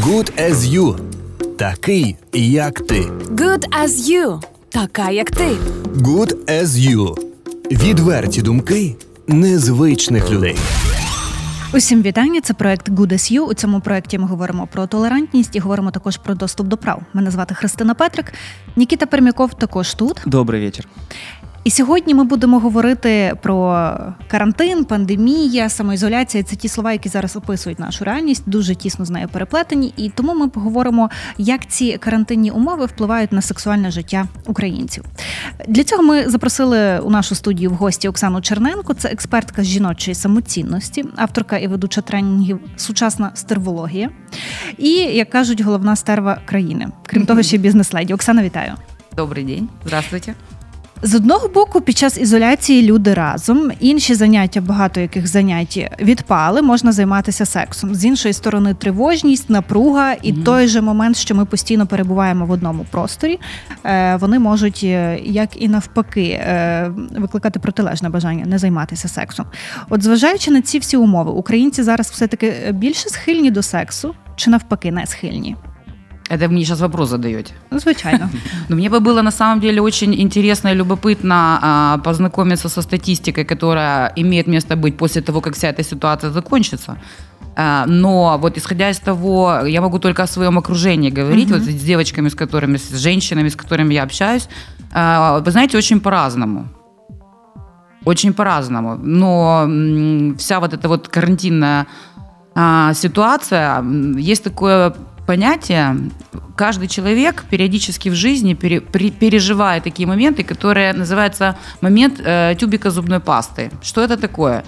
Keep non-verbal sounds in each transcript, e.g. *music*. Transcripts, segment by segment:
Good as you. Такий, як ти. Good as you. Така, як ти. Good as you. Відверті думки незвичних людей. Усім вітання. Це проект Good as You. У цьому проекті ми говоримо про толерантність і говоримо також про доступ до прав. Мене звати Христина Петрик. Нікіта Пермяков також тут. Добрий вечір. І сьогодні ми будемо говорити про карантин, пандемія, самоізоляція. Це ті слова, які зараз описують нашу реальність, дуже тісно з нею переплетені. І тому ми поговоримо, як ці карантинні умови впливають на сексуальне життя українців. Для цього ми запросили у нашу студію в гості Оксану Черненко. Це експертка з жіночої самоцінності, авторка і ведуча тренінгів Сучасна стервологія. І як кажуть, головна стерва країни. Крім того, ще бізнес-леді. Оксана, вітаю. Добрий день, здравствуйте. З одного боку, під час ізоляції люди разом, інші заняття, багато яких занять відпали, можна займатися сексом. З іншої сторони, тривожність, напруга і mm той же момент, що ми постійно перебуваємо в одному просторі, е, вони можуть, е, як і навпаки, е, викликати протилежне бажання не займатися сексом. От, зважаючи на ці всі умови, українці зараз все таки більше схильні до сексу чи навпаки не схильні. Это вы мне сейчас вопрос задаете. Ну, звичайно. *laughs* Но мне бы было на самом деле очень интересно и любопытно а, познакомиться со статистикой, которая имеет место быть после того, как вся эта ситуация закончится. А, но вот исходя из того, я могу только о своем окружении говорить, mm-hmm. вот с девочками, с которыми, с женщинами, с которыми я общаюсь, а, вы знаете, очень по-разному. Очень по-разному. Но вся вот эта вот карантинная а, ситуация, есть такое понятие. Каждый человек периодически в жизни пере, при, переживает такие моменты, которые называются момент э, тюбика зубной пасты. Что это такое?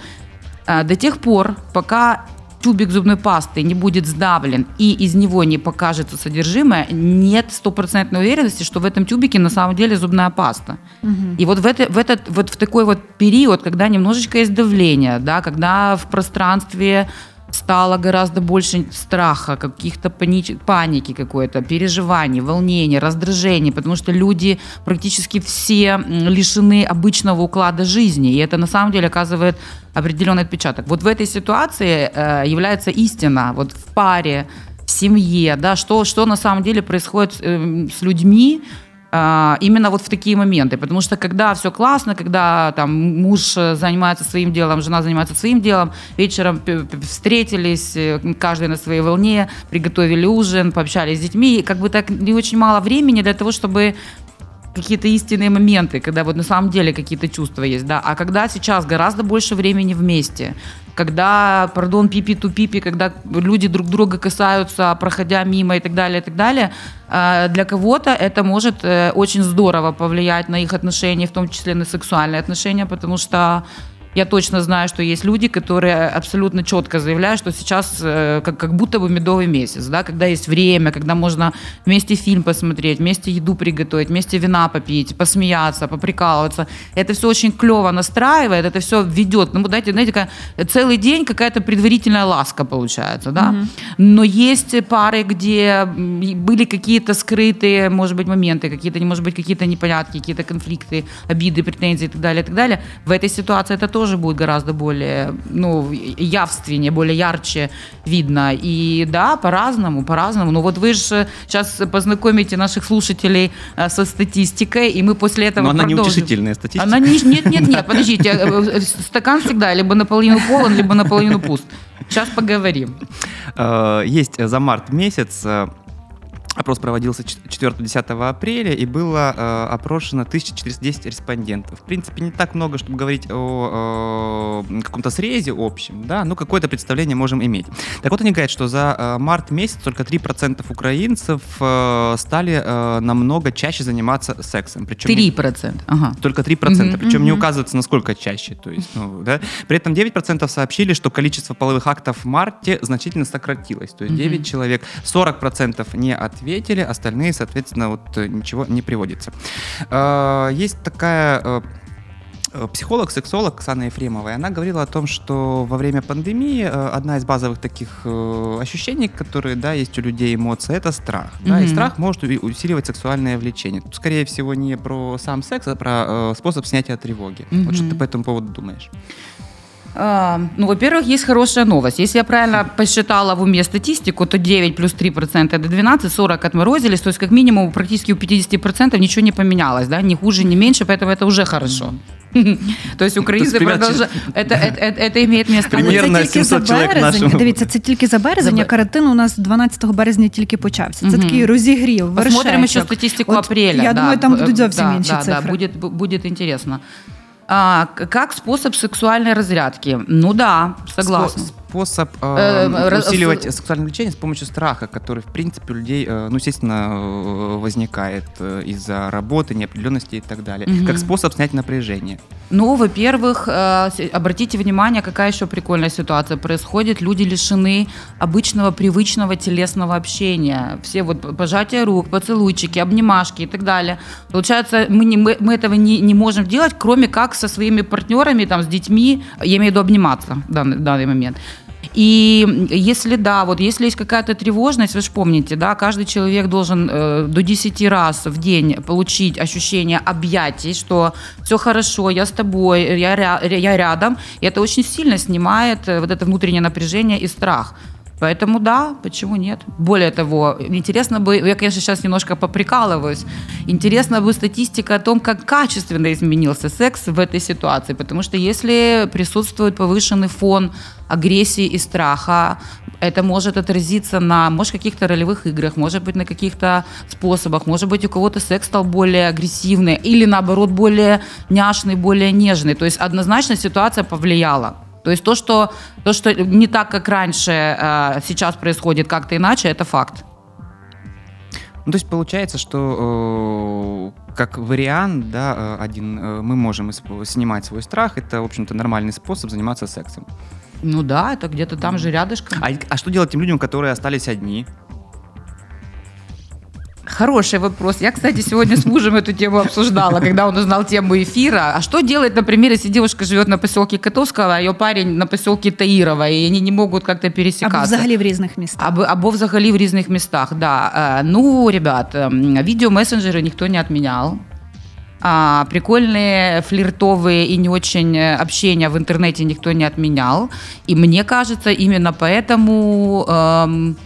Э, до тех пор, пока тюбик зубной пасты не будет сдавлен и из него не покажется содержимое, нет стопроцентной уверенности, что в этом тюбике на самом деле зубная паста. Угу. И вот в, это, в, этот, вот в такой вот период, когда немножечко есть давление, да, когда в пространстве стало гораздо больше страха, каких-то пани- паники какой-то, переживаний, волнений, раздражений, потому что люди практически все лишены обычного уклада жизни, и это на самом деле оказывает определенный отпечаток. Вот в этой ситуации э, является истина, вот в паре, в семье, да, что, что на самом деле происходит э, с людьми, именно вот в такие моменты. Потому что когда все классно, когда там муж занимается своим делом, жена занимается своим делом, вечером встретились, э, каждый на своей волне, приготовили ужин, пообщались с детьми, и как бы так не очень мало времени для того, чтобы какие-то истинные моменты, когда вот на самом деле какие-то чувства есть, да, а когда сейчас гораздо больше времени вместе, когда, пардон, пипи-ту-пипи, когда люди друг друга касаются, проходя мимо и так далее, и так далее, э, для кого-то это может э, очень здорово повлиять на их отношения, в том числе на сексуальные отношения, потому что я точно знаю, что есть люди, которые абсолютно четко заявляют, что сейчас э, как, как будто бы медовый месяц, да, когда есть время, когда можно вместе фильм посмотреть, вместе еду приготовить, вместе вина попить, посмеяться, поприкалываться. Это все очень клево настраивает, это все ведет. Ну, дайте, знаете, целый день какая-то предварительная ласка получается, да. Угу. Но есть пары, где были какие-то скрытые, может быть, моменты, какие-то, может быть, какие-то непонятки, какие-то конфликты, обиды, претензии и так далее, и так далее. В этой ситуации это тоже тоже будет гораздо более, ну, явственнее, более ярче видно. И да, по-разному, по-разному. Но вот вы же сейчас познакомите наших слушателей э, со статистикой, и мы после этого Но она продолжим. неутешительная статистика. Она не, нет, нет, нет, *laughs* подождите, э, э, стакан всегда либо наполовину полон, либо наполовину пуст. Сейчас поговорим. Есть за март месяц Опрос проводился 4-10 апреля, и было э, опрошено 1410 респондентов. В принципе, не так много, чтобы говорить о э, каком-то срезе общем, да, но какое-то представление можем иметь. Так вот, они говорят, что за э, март месяц только 3% украинцев э, стали э, намного чаще заниматься сексом. Причем 3%? Не, ага. Только 3%, mm-hmm, причем mm-hmm. не указывается, насколько чаще. То есть, ну, да. При этом 9% сообщили, что количество половых актов в марте значительно сократилось. То есть mm-hmm. 9 человек, 40% не ответили, ответили, остальные, соответственно, вот э, ничего не приводится. А, есть такая э, э, психолог, сексолог Оксана Ефремова, и она говорила о том, что во время пандемии одна из базовых таких ощущений, которые, да, есть у людей эмоции, это страх. Mm-hmm. Да, и страх может усиливать сексуальное влечение. Тут, скорее всего, не про сам секс, а про способ снятия тревоги. Mm-hmm. Вот что ты по этому поводу думаешь? А, Ну, во-первых, есть хорошая новость. Если я правильно посчитала в уме статистику, то 9 плюс 3% это 12, 40 отморозились, то есть как минимум практически у 50% ничего не поменялось, да, ни хуже, ни меньше, поэтому это уже хорошо. *laughs* То есть українці Тобто продовжують, это, это, это, это имеет место Але быть. Примірно це тільки за 700 чоловік березень. нашому. Дивіться, це тільки за березень, За а бе- карантин у нас 12 березня тільки почався. Це Мгм. такий розігрів. Посмотрим еще вершечок. статистику От апреля. Я да. думаю, там Б- будуть зовсім да, інші да, цифри. Да, будет, б- будет интересно. А, как способ сексуальной разрядки? Ну да, согласна. Спо- Способ э, Э, раз- усиливать сексуальное влечение с помощью страха, который, в принципе, у людей, э, ну, естественно, э, возникает э, из-за работы, неопределенности и так далее. Мгм. Как способ снять напряжение. Ну, во-первых, э, обратите внимание, какая еще прикольная ситуация происходит. Люди лишены обычного, привычного телесного общения. Все вот пожатия рук, поцелуйчики, обнимашки и так далее. Получается, мы, не, мы, мы этого не, не можем делать, кроме как со своими партнерами, там, с детьми, я имею в виду обниматься в данный, в данный момент. И если да, вот если есть какая-то тревожность, вы же помните, да, каждый человек должен э, до 10 раз в день получить ощущение объятий, что все хорошо, я с тобой, я, я рядом. И это очень сильно снимает э, вот это внутреннее напряжение и страх. Поэтому да, почему нет? Более того, интересно бы, я, конечно, сейчас немножко поприкалываюсь, интересна бы статистика о том, как качественно изменился секс в этой ситуации. Потому что если присутствует повышенный фон агрессии и страха, это может отразиться на, может, каких-то ролевых играх, может быть, на каких-то способах, может быть, у кого-то секс стал более агрессивный или, наоборот, более няшный, более нежный. То есть однозначно ситуация повлияла. То есть то, что, то, что не так, как раньше, э, сейчас происходит как-то иначе, это факт. Ну, то есть получается, что э, как вариант, да, э, один, э, мы можем снимать свой страх. Это, в общем-то, нормальный способ заниматься сексом. Ну да, это где-то там же рядышком. А, а что делать тем людям, которые остались одни? Хороший вопрос. Я, кстати, сегодня с мужем эту тему обсуждала, когда он узнал тему эфира. А что делать, например, если девушка живет на поселке Котовского, а ее парень на поселке Таирова, и они не могут как-то Або пересекаться? взагалі в різних містах. Або, або взагалі в різних містах, да. Е, Ну, ребят, ем, видеомессенджеры никто не отменял. А, прикольные флиртовые и не очень э, общения в интернете никто не отменял. И мне кажется, именно поэтому эм,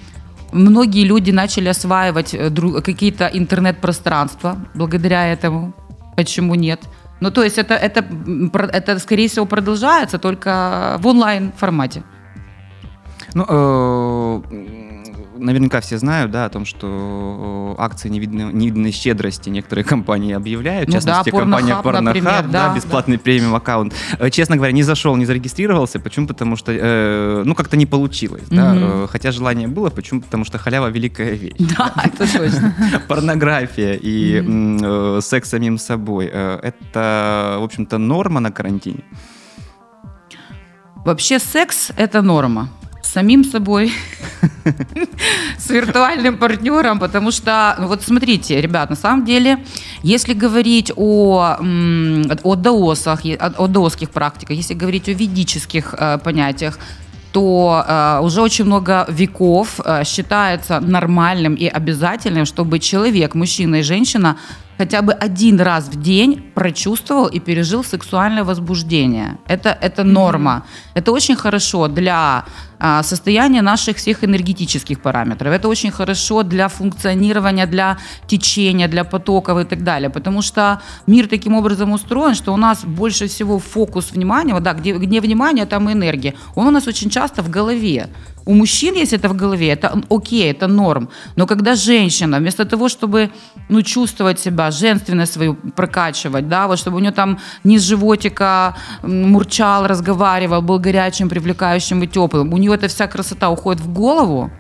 многие люди начали осваивать э, дру- какие-то интернет-пространства благодаря этому. Почему нет? Ну, то есть это, это, это, скорее всего, продолжается только в онлайн-формате. Ну, э, наверняка все знают, да, о том, что э, акции невидно- невиданной щедрости некоторые *laughs* компании объявляют. В Ну частности, да, компания Pornhub, да, да, бесплатный премиум аккаунт. Э, Честно говоря, не зашел, не зарегистрировался. Почему? Потому что, э, ну, как-то не получилось, да. Мгм. Э, Хотя желание было. Почему? Потому что халява великая вещь. Да, *laughs* это точно. *laughs* Порнография и э, секс самим собой. э, Это, в общем-то, норма на карантине. Вообще секс – это норма. Самим собой, *laughs* с виртуальным партнером, потому что, ну вот смотрите, ребят, на самом деле, если говорить о, о даосах, о даосских практиках, если говорить о ведических э, понятиях, то э, уже очень много веков э, считается нормальным и обязательным, чтобы человек, мужчина и женщина, хотя бы один раз в день прочувствовал и пережил сексуальное возбуждение. Это, это норма. Это очень хорошо для а, состояния наших всех энергетических параметров. Это очень хорошо для функционирования, для течения, для потоков и так далее. Потому что мир таким образом устроен, что у нас больше всего фокус внимания, вот да, где, где внимание, там и энергия. Он у нас очень часто в голове. У мужчин, если это в голове, это окей, это норм. Но когда женщина, вместо того, чтобы ну, чувствовать себя, женственность свою прокачивать, да, вот чтобы у нее там низ животика мурчал, разговаривал, был горячим, привлекающим и теплым, у нее эта вся красота уходит в голову,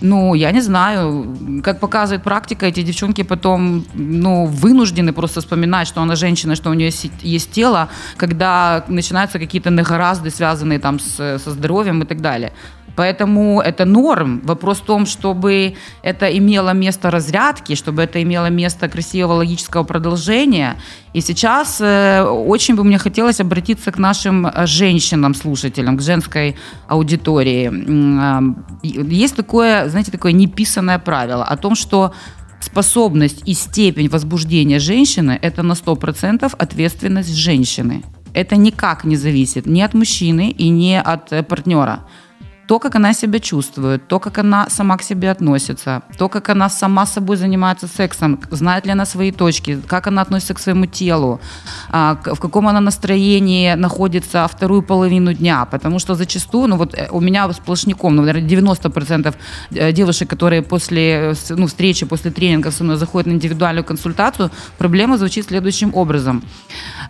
ну, я не знаю, как показывает практика, эти девчонки потом, ну, вынуждены просто вспоминать, что она женщина, что у нее есть тело, когда начинаются какие-то негоразды, связанные там с, со здоровьем и так далее. Поэтому это норм. Вопрос в том, чтобы это имело место разрядки, чтобы это имело место красивого логического продолжения. И сейчас э, очень бы мне хотелось обратиться к нашим э, женщинам-слушателям, к женской аудитории. Э, Есть такое, знаете, такое неписанное правило о том, что способность и степень возбуждения женщины – это на 100% ответственность женщины. Это никак не зависит ни от мужчины и ни от партнера то, как она себя чувствует, то, как она сама к себе относится, то, как она сама собой занимается сексом, знает ли она свои точки, как она относится к своему телу, а, в каком она настроении находится вторую половину дня. Потому что зачастую, ну вот э, у меня сплошняком, ну, наверное, 90% э, девушек, которые после ну, встречи, после тренинга со мной заходят на индивидуальную консультацию, проблема звучит следующим образом.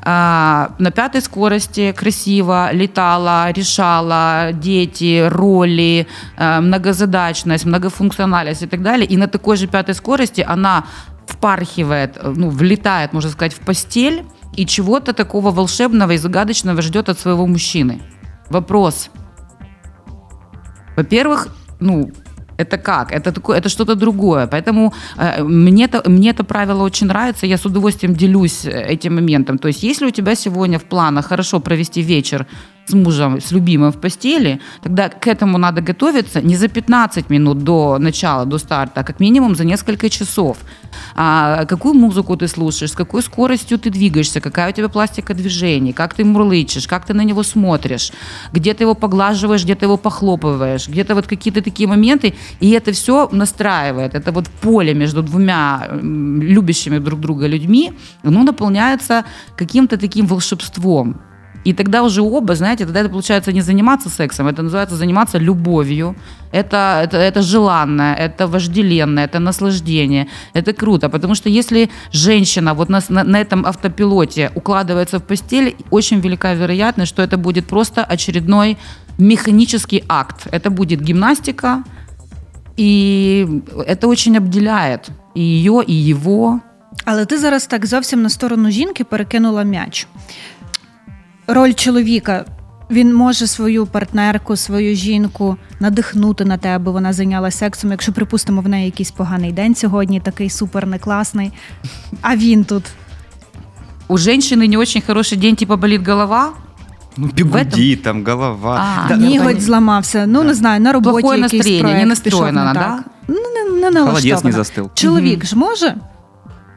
А, на пятой скорости красиво летала, решала дети, роли, э, многозадачность, многофункциональность и так далее. И на такой же пятой скорости она впархивает, э, ну, влетает, можно сказать, в постель и чего-то такого волшебного и загадочного ждет от своего мужчины. Вопрос. Во-первых, ну, это как? Это, такое, это что-то другое. Поэтому э, мне, это, мне это правило очень нравится. Я с удовольствием делюсь э, этим моментом. То есть, если у тебя сегодня в планах хорошо провести вечер с мужем, с любимым в постели, тогда к этому надо готовиться не за 15 минут до начала, до старта, а как минимум за несколько часов. А какую музыку ты слушаешь, с какой скоростью ты двигаешься, какая у тебя пластика движений, как ты мурлычешь, как ты на него смотришь, где ты его поглаживаешь, где ты его похлопываешь, где-то вот какие-то такие моменты, и это все настраивает. Это вот поле между двумя любящими друг друга людьми, оно наполняется каким-то таким волшебством. И тогда уже оба, знаете, тогда это получается не заниматься сексом, это называется заниматься любовью. Это, это, это желанное, это вожделенное, это наслаждение. Это круто, потому что если женщина вот на, на, на этом автопилоте укладывается в постель, очень велика вероятность, что это будет просто очередной механический акт. Это будет гимнастика, і це очень обділяет і її, і його. Але ти зараз так зовсім на сторону жінки перекинула м'яч Роль чоловіка. Він може свою партнерку, свою жінку надихнути на те, аби вона зайнялася сексом. Якщо припустимо, в неї якийсь поганий день сьогодні, такий супер не класний. А він тут. У женщины не очень хороший день, типа болит голова. Ну, бігуді, там, голова. А, да, Ніготь зламався. Ну, да. не знаю, на роботі Плохое якийсь настроєння, проект не настроєна, пішов, да? Ну, не, не Холодець не застил. Чоловік угу. ж може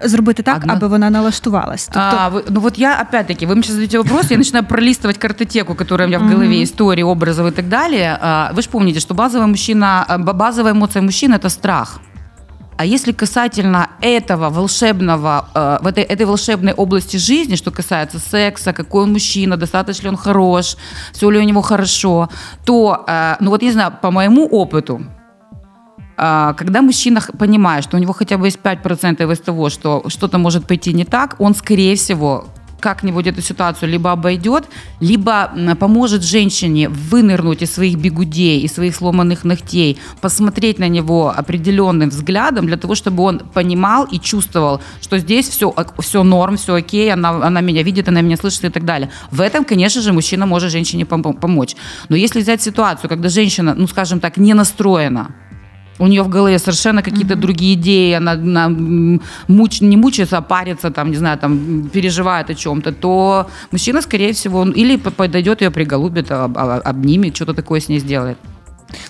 зробити так, Одна... аби вона налаштувалась. Тобто... А, вы, ну вот я, опять-таки, вы мне сейчас задаете вопрос, я начинаю пролистывать картотеку, которая у меня в голове, истории, образов и так далее. А, вы же помните, что базовая, мужчина, а, базовая эмоция мужчины – это страх. А если касательно этого волшебного, э, в этой, этой волшебной области жизни, что касается секса, какой он мужчина, достаточно ли он хорош, все ли у него хорошо, то, э, ну вот не знаю, по моему опыту, когда мужчина понимает, что у него хотя бы есть 5% из того, что что-то может пойти не так, он, скорее всего, как-нибудь эту ситуацию либо обойдет, либо поможет женщине вынырнуть из своих бегудей, из своих сломанных ногтей, посмотреть на него определенным взглядом для того, чтобы он понимал и чувствовал, что здесь все, все норм, все окей, она, она меня видит, она меня слышит и так далее. В этом, конечно же, мужчина может женщине помочь. Но если взять ситуацию, когда женщина, ну, скажем так, не настроена, у нее в голове совершенно какие-то mm-hmm. другие идеи, она, она муч, не мучается, а парится, там, не знаю, там, переживает о чем-то, то мужчина, скорее всего, он или подойдет ее приголубит, об, обнимет, что-то такое с ней сделает.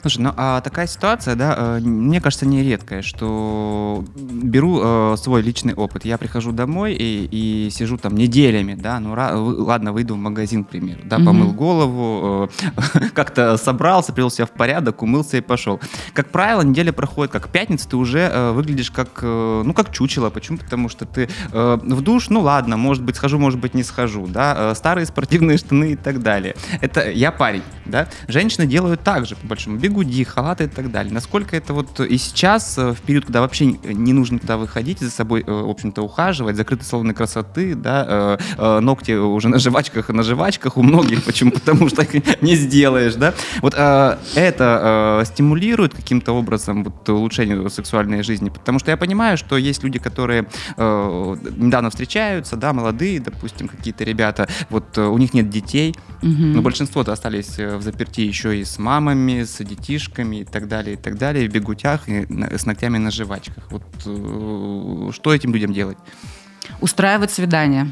Слушай, ну а такая ситуация, да, э, мне кажется, не редкая, что беру э, свой личный опыт. Я прихожу домой и, и сижу там неделями, да, ну ладно, выйду в магазин, к примеру, да, помыл mm-hmm. голову, э, *laughs* как-то собрался, привел себя в порядок, умылся и пошел. Как правило, неделя проходит, как пятница, ты уже э, выглядишь как, э, ну, как чучело. Почему? Потому что ты э, в душ, ну ладно, может быть, схожу, может быть, не схожу, да, э, старые спортивные штаны и так далее. Это я парень, да. Женщины делают так же, по большому общем, бегуди, халаты и так далее. Насколько это вот и сейчас, э, в период, когда вообще не нужно туда выходить, за собой, э, в общем-то, ухаживать, закрытые салоны красоты, да, э, ногти уже на жвачках на жвачках у многих, почему? Потому что не сделаешь, да. Вот это стимулирует каким-то образом вот улучшение сексуальной жизни, потому что я понимаю, что есть люди, которые недавно встречаются, да, молодые, допустим, какие-то ребята, вот у них нет детей, но большинство-то остались в заперти еще и с мамами, с детишками и так далее, и так далее, в бегутях и с ногтями на жвачках. Вот э, что этим людям делать? Устраивать свидания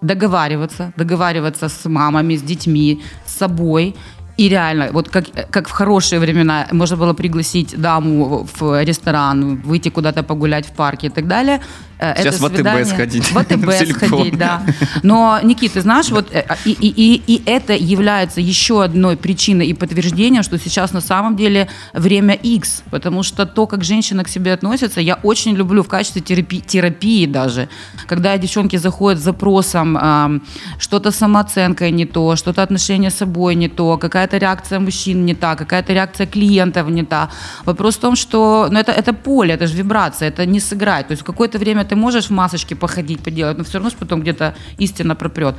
договариваться, договариваться с мамами, с детьми, с собой. И реально, вот как, как в хорошие времена можно было пригласить даму в ресторан, выйти куда-то погулять в парке и так далее, Сейчас это в АТБ свидание- сходить, В АТБ *laughs* сходить, да. Но, Никит, ты знаешь, вот э, и, и, и, и это является еще одной причиной и подтверждением, что сейчас на самом деле время X, потому что то, как женщина к себе относится, я очень люблю в качестве терапии, терапии даже, когда девчонки заходят с запросом, эм, что-то с самооценкой не то, что-то отношение с собой не то, какая-то реакция мужчин не та, какая-то реакция клиентов не та. Вопрос в том, что ну, это, это поле, это же вибрация, это не сыграть. То есть в какое-то время ты можешь в масочке походить, поделать, но все равно потом где-то истина пропрет.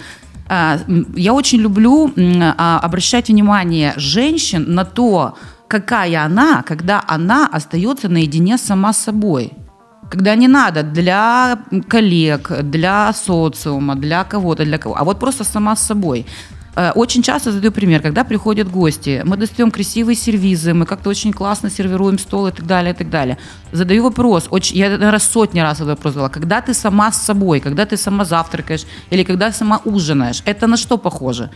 А, Я очень люблю а, обращать внимание женщин на то, какая она, когда она остается наедине сама с собой. Когда не надо для коллег, для социума, для кого-то, для кого, а вот просто сама с собой. Э, Очень часто задаю пример, когда приходят гости, мы достаем красивые сервизы, мы как-то очень классно сервируем стол и так далее, и так далее. Задаю вопрос, очень, я, наверное, сотни раз этот вопрос задала, когда ты сама с собой, когда ты сама завтракаешь или когда сама ужинаешь, это на что похоже?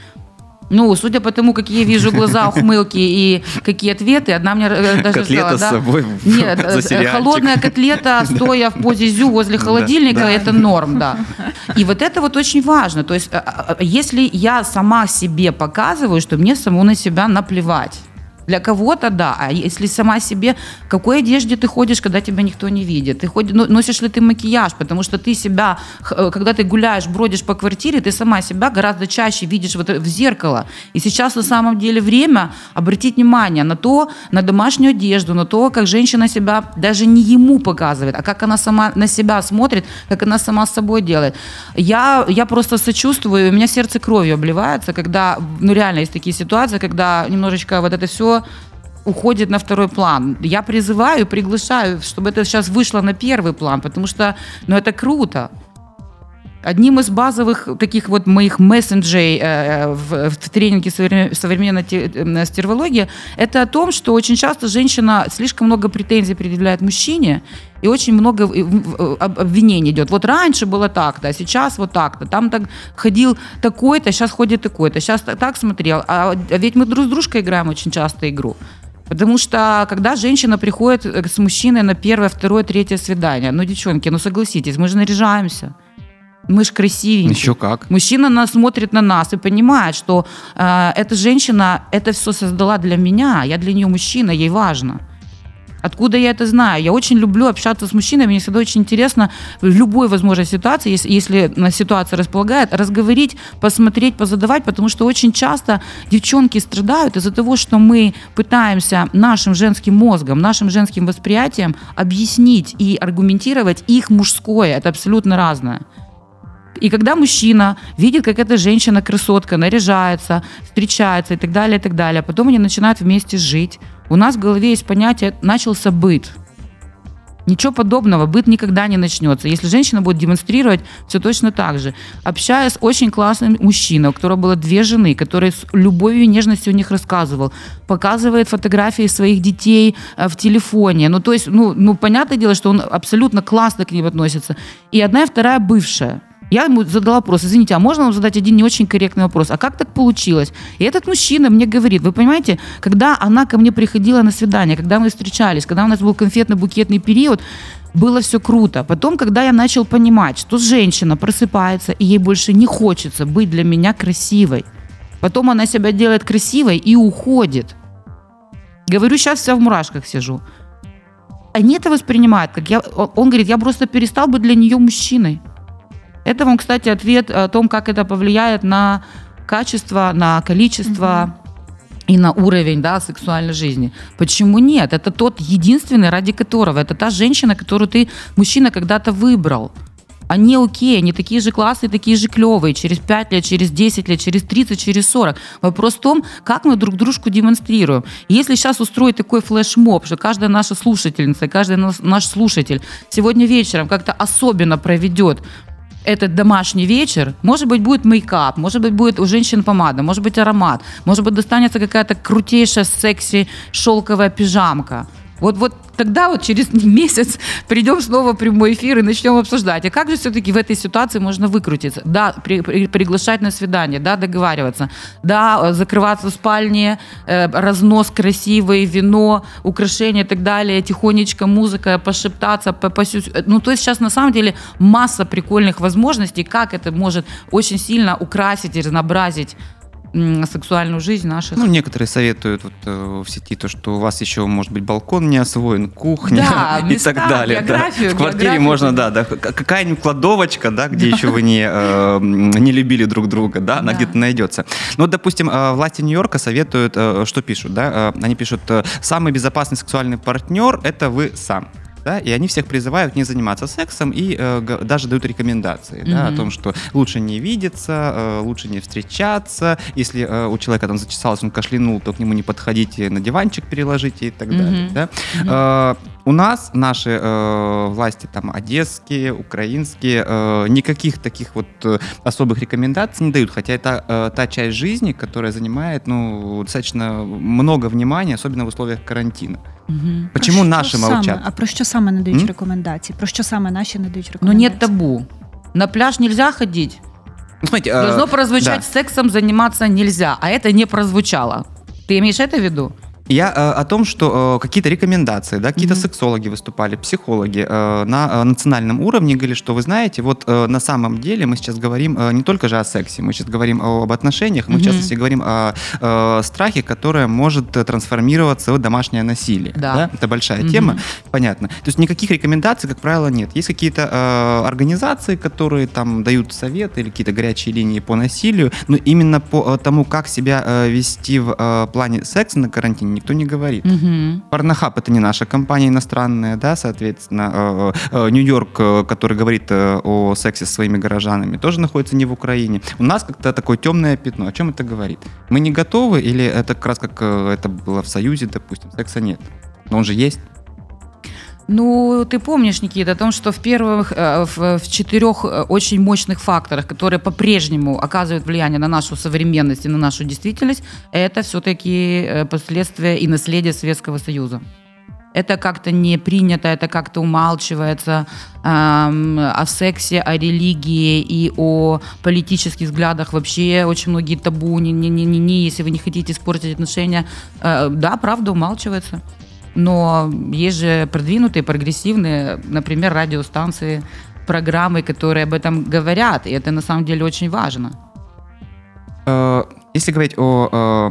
Ну, судя по тому, какие я вижу глаза, *laughs* ухмылки и какие ответы, одна мне э, даже Котлета сказала, с да, собой Нет, *laughs* за э, сериальчик. холодная котлета, *laughs* стоя в позе зю возле холодильника, да. это норм, да. И вот это вот очень важно. То есть, э, э, если я сама себе показываю, что мне саму на себя наплевать, для кого-то да, а если сама себе, какой одежде ты ходишь, когда тебя никто не видит? Ты ходишь, ну, носишь ли ты макияж? Потому что ты себя, э, когда ты гуляешь, бродишь по квартире, ты сама себя гораздо чаще видишь вот в зеркало. И сейчас на самом деле время обратить внимание на то, на домашнюю одежду, на то, как женщина себя даже не ему показывает, а как она сама на себя смотрит, как она сама с собой делает. Я, я просто сочувствую, у меня сердце кровью обливается, когда, ну реально есть такие ситуации, когда немножечко вот это все уходит на второй план. Я призываю, приглашаю, чтобы это сейчас вышло на первый план, потому что, ну, это круто. Одним из базовых таких вот моих мессенджей э, в, в тренинге современ- современной те- э, стервологии это о том, что очень часто женщина слишком много претензий предъявляет мужчине, и очень много обвинений идет. Вот раньше было так-то, а сейчас вот так-то. Там так ходил такой-то, сейчас ходит такой-то. Сейчас так, смотрел. А ведь мы друг с дружкой играем очень часто игру. Потому что когда женщина приходит э, с мужчиной на первое, второе, третье свидание, ну, девчонки, ну согласитесь, мы же наряжаемся. Мы же красивенькие. Еще как. Мужчина нас смотрит на нас и понимает, что э, эта женщина это все создала для меня, я для нее мужчина, ей важно. Откуда я это знаю? Я очень люблю общаться с мужчинами, мне всегда очень интересно в любой возможной ситуации, если, если ситуация располагает, разговорить, посмотреть, позадавать, потому что очень часто девчонки страдают из-за того, что мы пытаемся нашим женским мозгом, нашим женским восприятием объяснить и аргументировать их мужское. Это абсолютно разное. И когда мужчина видит, как эта женщина красотка наряжается, встречается и так далее, и так далее, а потом они начинают вместе жить, у нас в голове есть понятие «начался быт». Ничего подобного, быт никогда не начнется. Если женщина будет демонстрировать все точно так же. Общаясь с очень классным мужчиной, у которого было две жены, который с любовью и нежностью о них рассказывал, показывает фотографии своих детей э, в телефоне. Ну, то есть, ну, ну, понятное дело, что он абсолютно классно к ним относится. И одна и вторая бывшая. Я ему задала вопрос, извините, а можно вам задать один не очень корректный вопрос? А как так получилось? И этот мужчина мне говорит, вы понимаете, когда она ко мне приходила на свидание, когда мы встречались, когда у нас был конфетно-букетный период, было все круто. Потом, когда я начал понимать, что женщина просыпается, и ей больше не хочется быть для меня красивой, потом она себя делает красивой и уходит. Говорю, сейчас вся в мурашках сижу. Они это воспринимают, как я... Он говорит, я просто перестал быть для нее мужчиной. Это вам, кстати, ответ о том, как это повлияет на качество, на количество и на уровень да, сексуальной жизни. Почему нет? Это тот единственный, ради которого. Это та женщина, которую ты, мужчина, когда-то выбрал. Они окей, они такие же классные, такие же клевые. Через 5 лет, через 10 лет, через 30, через 40. Вопрос в том, как мы друг дружку демонстрируем. Если сейчас устроить такой флешмоб, что каждая наша слушательница, каждый наш- наш слушатель сегодня вечером как-то особенно проведет этот домашний вечер, может быть, будет мейкап, может быть, будет у женщин помада, может быть, аромат, может быть, достанется какая-то крутейшая секси шелковая пижамка. Вот, вот тогда вот через *laughs* месяц придем снова в прямой эфир и начнем обсуждать. А как же все-таки в этой ситуации можно выкрутиться? Да, при, при, приглашать на свидание, да, договариваться, да, э, закрываться в спальне, э, разнос красивый, вино, украшения и так далее, тихонечко музыка, пошептаться, попасюсь. Ну, то есть сейчас на самом деле масса прикольных возможностей, как это может очень сильно украсить и разнообразить сексуальную жизнь наших. Ну, некоторые советуют вот, э, в сети то, что у вас еще, может быть, балкон не освоен, кухня да, *laughs* и так далее. Да. В квартире можно, да, да, какая-нибудь кладовочка, да, где еще вы не, э, не любили друг друга, да, она да. где-то найдется. Ну, вот, допустим, э, власти Нью-Йорка советуют, э, что пишут, да, они пишут, самый безопасный сексуальный партнер – это вы сам да, и они всех призывают не заниматься сексом и э, даже дают рекомендации, mm-hmm. да, о том, что лучше не видеться, э, лучше не встречаться, если э, у человека там зачесалось, он кашлянул, то к нему не подходите, на диванчик переложите и так mm-hmm. далее, да. Mm-hmm. Э, у нас наши э, власти, там, одесские, украинские, э, никаких таких вот э, особых рекомендаций не дают, хотя это э, та часть жизни, которая занимает, ну, достаточно много внимания, особенно в условиях карантина. Угу. Почему про наші мовчать? А про що саме надають М? рекомендації? Про що саме наші надають рекомендації? Ну нет табу. На пляж нельзя ходить. Ну, смотрите, Должно э, прозвучать да. сексом заниматься нельзя, а это не прозвучало. Ты имеешь это в виду? Я э, о том, что э, какие-то рекомендации, да, какие-то mm-hmm. сексологи выступали, психологи э, на э, национальном уровне говорили, что вы знаете, вот э, на самом деле мы сейчас говорим э, не только же о сексе, мы сейчас говорим об отношениях, мы mm-hmm. в частности говорим о э, страхе, которое может трансформироваться в домашнее насилие. Да. да? Это большая mm-hmm. тема, понятно. То есть никаких рекомендаций, как правило, нет. Есть какие-то э, организации, которые там дают советы или какие-то горячие линии по насилию, но именно по э, тому, как себя э, вести в э, плане секса на карантине никто не говорит. Угу. Порнохаб это не наша компания иностранная, да, соответственно. Э, э, Нью-Йорк, э, который говорит о сексе со своими горожанами, тоже находится не в Украине. У нас как-то такое темное пятно. О чем это говорит? Мы не готовы или это как раз как это было в Союзе, допустим, секса нет? Но он же есть. Ну, ты помнишь, Никита, о том, что в первых, э, в, в четырех э, очень мощных факторах, которые по-прежнему оказывают влияние на нашу современность и на нашу действительность, это все-таки э, последствия и наследие Советского Союза. Это как-то не принято, это как-то умалчивается эм, о сексе, о религии и о политических взглядах вообще очень многие табу, не, не, не, не, если вы не хотите испортить отношения, э, да, правда умалчивается. Но есть же продвинутые, прогрессивные, например, радиостанции, программы, которые об этом говорят, и это на самом деле очень важно. Э, если говорить о, о,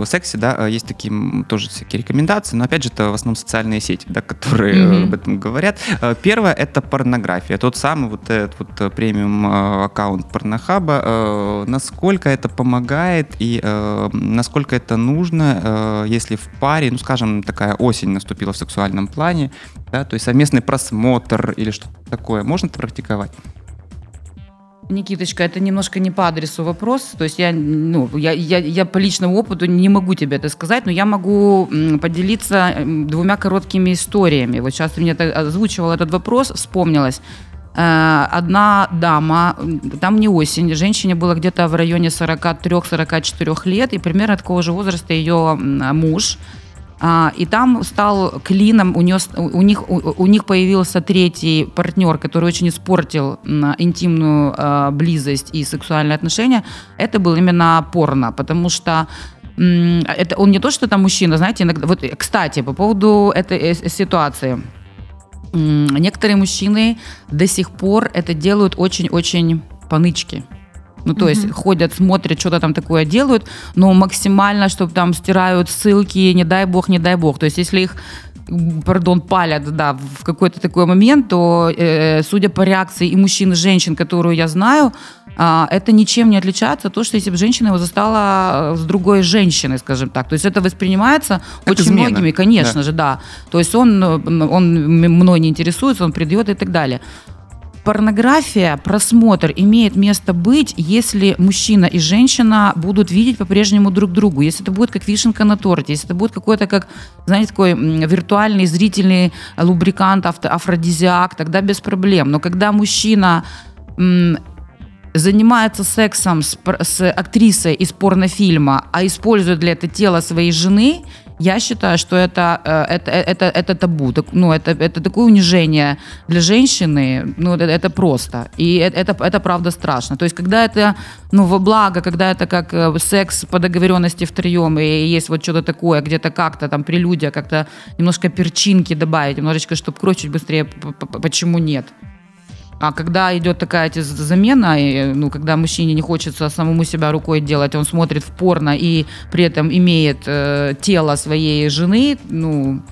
о сексе, да, э, есть такие тоже всякие рекомендации, но опять же это в основном социальные сети, да, которые mm-hmm. об этом говорят. Э, первое это порнография, тот самый вот этот вот премиум аккаунт порнохаба. Насколько это помогает и насколько это нужно, если в паре, ну скажем, такая осень наступила в сексуальном плане, да, то есть совместный просмотр или что-то такое, можно это практиковать? Никиточка, это немножко не по адресу вопрос. То есть я, ну, я, я, я по личному опыту не могу тебе это сказать, но я могу поделиться двумя короткими историями. Вот сейчас ты мне озвучивал этот вопрос, вспомнилась. Э, одна дама, там не осень, женщине было где-то в районе 43-44 лет, и примерно такого же возраста ее муж – и там стал клином, у, нее, у, них, у, у них появился третий партнер, который очень испортил интимную а, близость и сексуальные отношения. Это был именно порно, потому что это он не то, что там мужчина, знаете, иногда, вот, кстати, по поводу этой э, ситуации. Некоторые мужчины до сих пор это делают очень-очень понычки. Ну, то mm-hmm. есть ходят, смотрят, что-то там такое делают, но максимально, чтобы там стирают ссылки, не дай бог, не дай бог. То есть если их пардон, палят, да, в какой-то такой момент, то, э, судя по реакции и мужчин, и женщин, которую я знаю, э, это ничем не отличается от того, что если бы женщина его застала э, с другой женщиной, скажем так. То есть это воспринимается как очень измена. многими, конечно да. же, да. То есть он, он мной не интересуется, он придет и так далее порнография, просмотр имеет место быть, если мужчина и женщина будут видеть по-прежнему друг другу, если это будет как вишенка на торте, если это будет какой-то, как, знаете, такой виртуальный зрительный лубрикант, афродизиак, тогда без проблем. Но когда мужчина занимается сексом с, с актрисой из порнофильма, а использует для этого тело своей жены, Я считаю, что это, э, это, это, это табу, так- ну, это, это такое унижение для женщины, ну, это, это просто. И это, это, это правда страшно. То есть, когда это, ну, во благо, когда это как э, секс по договоренности втроем, и есть вот что-то такое, где-то как-то там прелюдия, как-то немножко перчинки добавить, немножечко, чтобы кровь чуть быстрее, почему нет? А когда идет такая замена, и, ну, когда мужчине не хочется самому себя рукой делать, он смотрит в порно и при этом имеет э, тело своей жены, ну,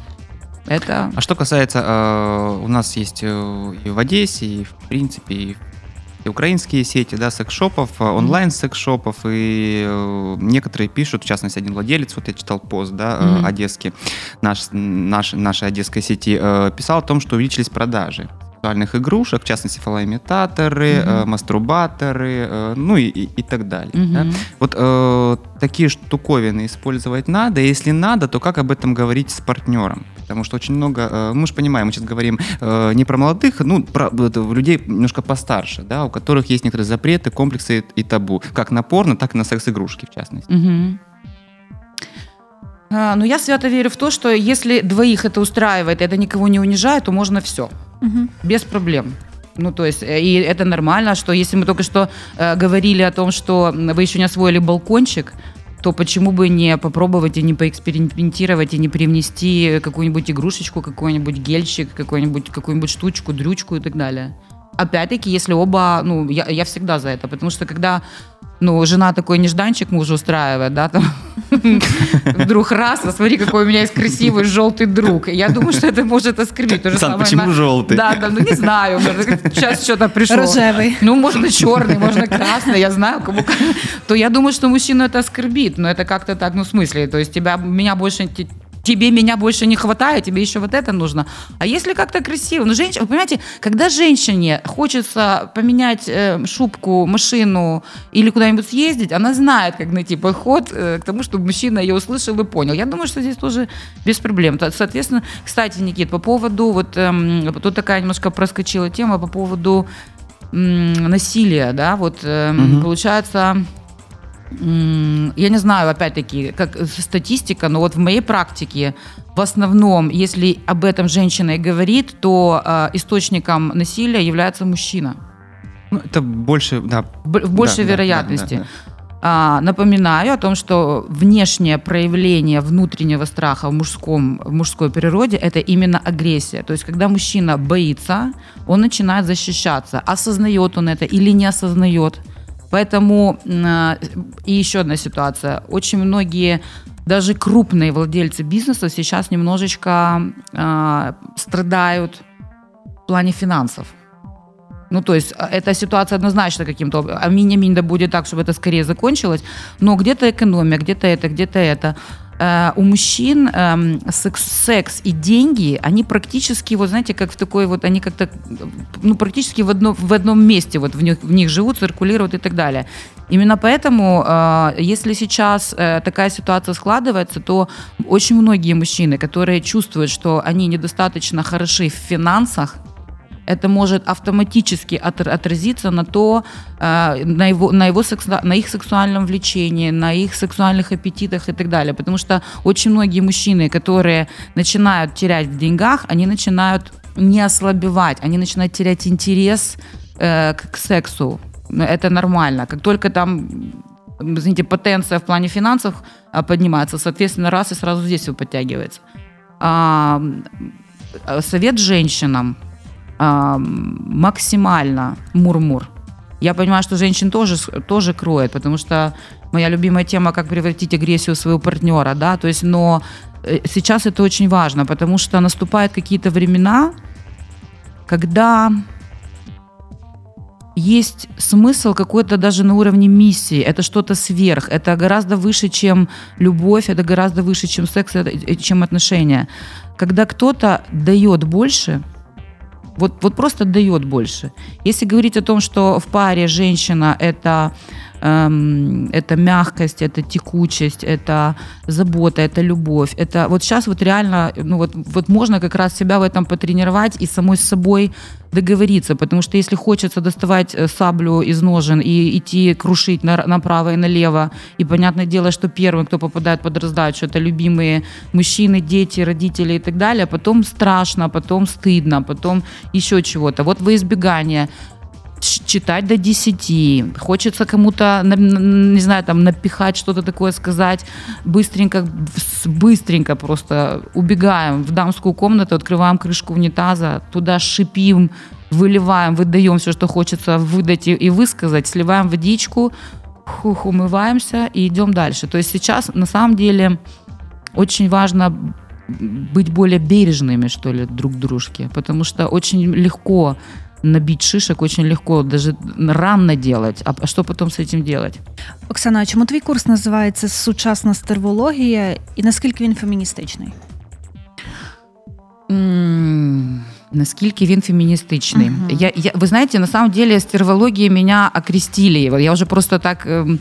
это... А что касается, э, у нас есть э, и в Одессе, и в принципе, и и украинские сети, да, секс-шопов, э, онлайн-секс-шопов, и э, некоторые пишут, в частности, один владелец, вот я читал пост, да, Мгм. одесский, наш, наш, нашей одесской сети, э, писал о том, что увеличились продажи сексуальных игрушек, в частности, фалоимитаторы, Мгм. э, мастурбаторы, э, ну и, и, и так далее. да. Мгм. Вот э, такие штуковины использовать надо. и Если надо, то как об этом говорить с партнером? Потому что очень много, э, мы же понимаем, мы сейчас говорим э, не про молодых, ну, про людей немножко постарше, да, у которых есть некоторые запреты, комплексы и табу, как на порно, так и на секс-игрушки, в частности. Мгм. А, ну, я свято верю в то, что если двоих это устраивает, и это никого не унижает, то можно все. Мгм. Без проблем. Ну, то есть, э, и это нормально, что если мы только что э, говорили о том, что вы еще не освоили балкончик, то почему бы не попробовать и не поэкспериментировать, и не привнести какую-нибудь игрушечку, какой-нибудь гельчик, какую-нибудь, какую-нибудь штучку, дрючку и так далее. Опять-таки, если оба, ну, я, я всегда за это, потому что когда ну, жена такой нежданчик мужу устраивает, да, там, *laughs* вдруг раз, а смотри, какой у меня есть красивый желтый друг. Я думаю, что это может оскорбить. То же Сан, самое почему на- желтый? Да, да, ну не знаю, сейчас что-то пришло. Рожевый. Ну, можно черный, можно красный, я знаю, кому. *laughs* То я думаю, что мужчину это оскорбит, но это как-то так, ну, в смысле, то есть тебя, меня больше, тебе меня больше не хватает, тебе еще вот это нужно. А если как-то красиво, ну, женщина, вы понимаете, когда женщине хочется поменять э, шубку, машину или куда-нибудь съездить, она знает, как найти подход э, к тому, чтобы мужчина ее услышал и понял. Я думаю, что здесь тоже без проблем. Соответственно, кстати, Никит, по поводу, вот эм, тут такая немножко проскочила тема по поводу насилия, да, вот Мгм. получается, я не знаю, опять-таки, как э, статистика, но вот в моей практике в основном, если об этом женщина и говорит, то э, источником насилия является мужчина. Ну, это больше, да. Б- в большей да, да, вероятности. да, да, А, напоминаю о том, что внешнее проявление внутреннего страха в, мужском, в мужской природе – это именно агрессия. То есть, когда мужчина боится, он начинает защищаться. Осознает он это или не осознает. Поэтому а, и еще одна ситуация. Очень многие даже крупные владельцы бизнеса сейчас немножечко а, страдают в плане финансов. Ну, то есть а, эта ситуация однозначно каким-то... А мини-мини да будет так, чтобы это скорее закончилось. Но где-то экономия, где-то это, где-то это. Э, у мужчин эм, секс, секс и деньги, они практически, вот знаете, как в такой вот, они как-то, ну, практически в, одно, в одном месте вот в них, в них живут, циркулируют и так далее. Именно поэтому, э, если сейчас э, такая ситуация складывается, то очень многие мужчины, которые чувствуют, что они недостаточно хороши в финансах, это может автоматически отр- отразиться на то, э, на, его, на, его секс- на их сексуальном влечении, на их сексуальных аппетитах и так далее. Потому что очень многие мужчины, которые начинают терять в деньгах, они начинают не ослабевать, они начинают терять интерес э, к, к сексу. Это нормально. Как только там извините, потенция в плане финансов а, поднимается, соответственно, раз и сразу здесь все подтягивается. А, совет женщинам максимально мурмур. Я понимаю, что женщин тоже, тоже кроет, потому что моя любимая тема, как превратить агрессию в своего партнера, да, то есть, но э, сейчас это очень важно, потому что наступают какие-то времена, когда есть смысл какой-то даже на уровне миссии. Это что-то сверх. Это гораздо выше, чем любовь, это гораздо выше, чем секс, э, чем отношения. Когда кто-то дает больше, вот, вот просто дает больше. Если говорить о том, что в паре женщина это эм, это мягкость, это текучесть, это забота, это любовь. Это вот сейчас вот реально, ну вот, вот можно как раз себя в этом потренировать и самой с собой договориться, потому что если хочется доставать э, саблю из ножен и идти крушить на, направо и налево, и понятное дело, что первым, кто попадает под раздачу, это любимые мужчины, дети, родители и так далее, потом страшно, потом стыдно, потом еще чего-то. Вот во избегание читать до 10, хочется кому-то, не знаю, там, напихать что-то такое, сказать, быстренько, быстренько просто убегаем в дамскую комнату, открываем крышку унитаза, туда шипим, выливаем, выдаем все, что хочется выдать и, высказать, сливаем водичку, хух, умываемся и идем дальше. То есть сейчас на самом деле очень важно быть более бережными, что ли, друг дружке, потому что очень легко набить шишек очень легко, даже рано делать. А что потом с этим делать? Оксана, а чому твій курс називається Сучасна стервологія і наскільки він феміністичний? Mm, наскільки він феміністичний. Uh-huh. Я, я, вы знаете, на самом деле стервология меня окрестили. Я уже просто так э,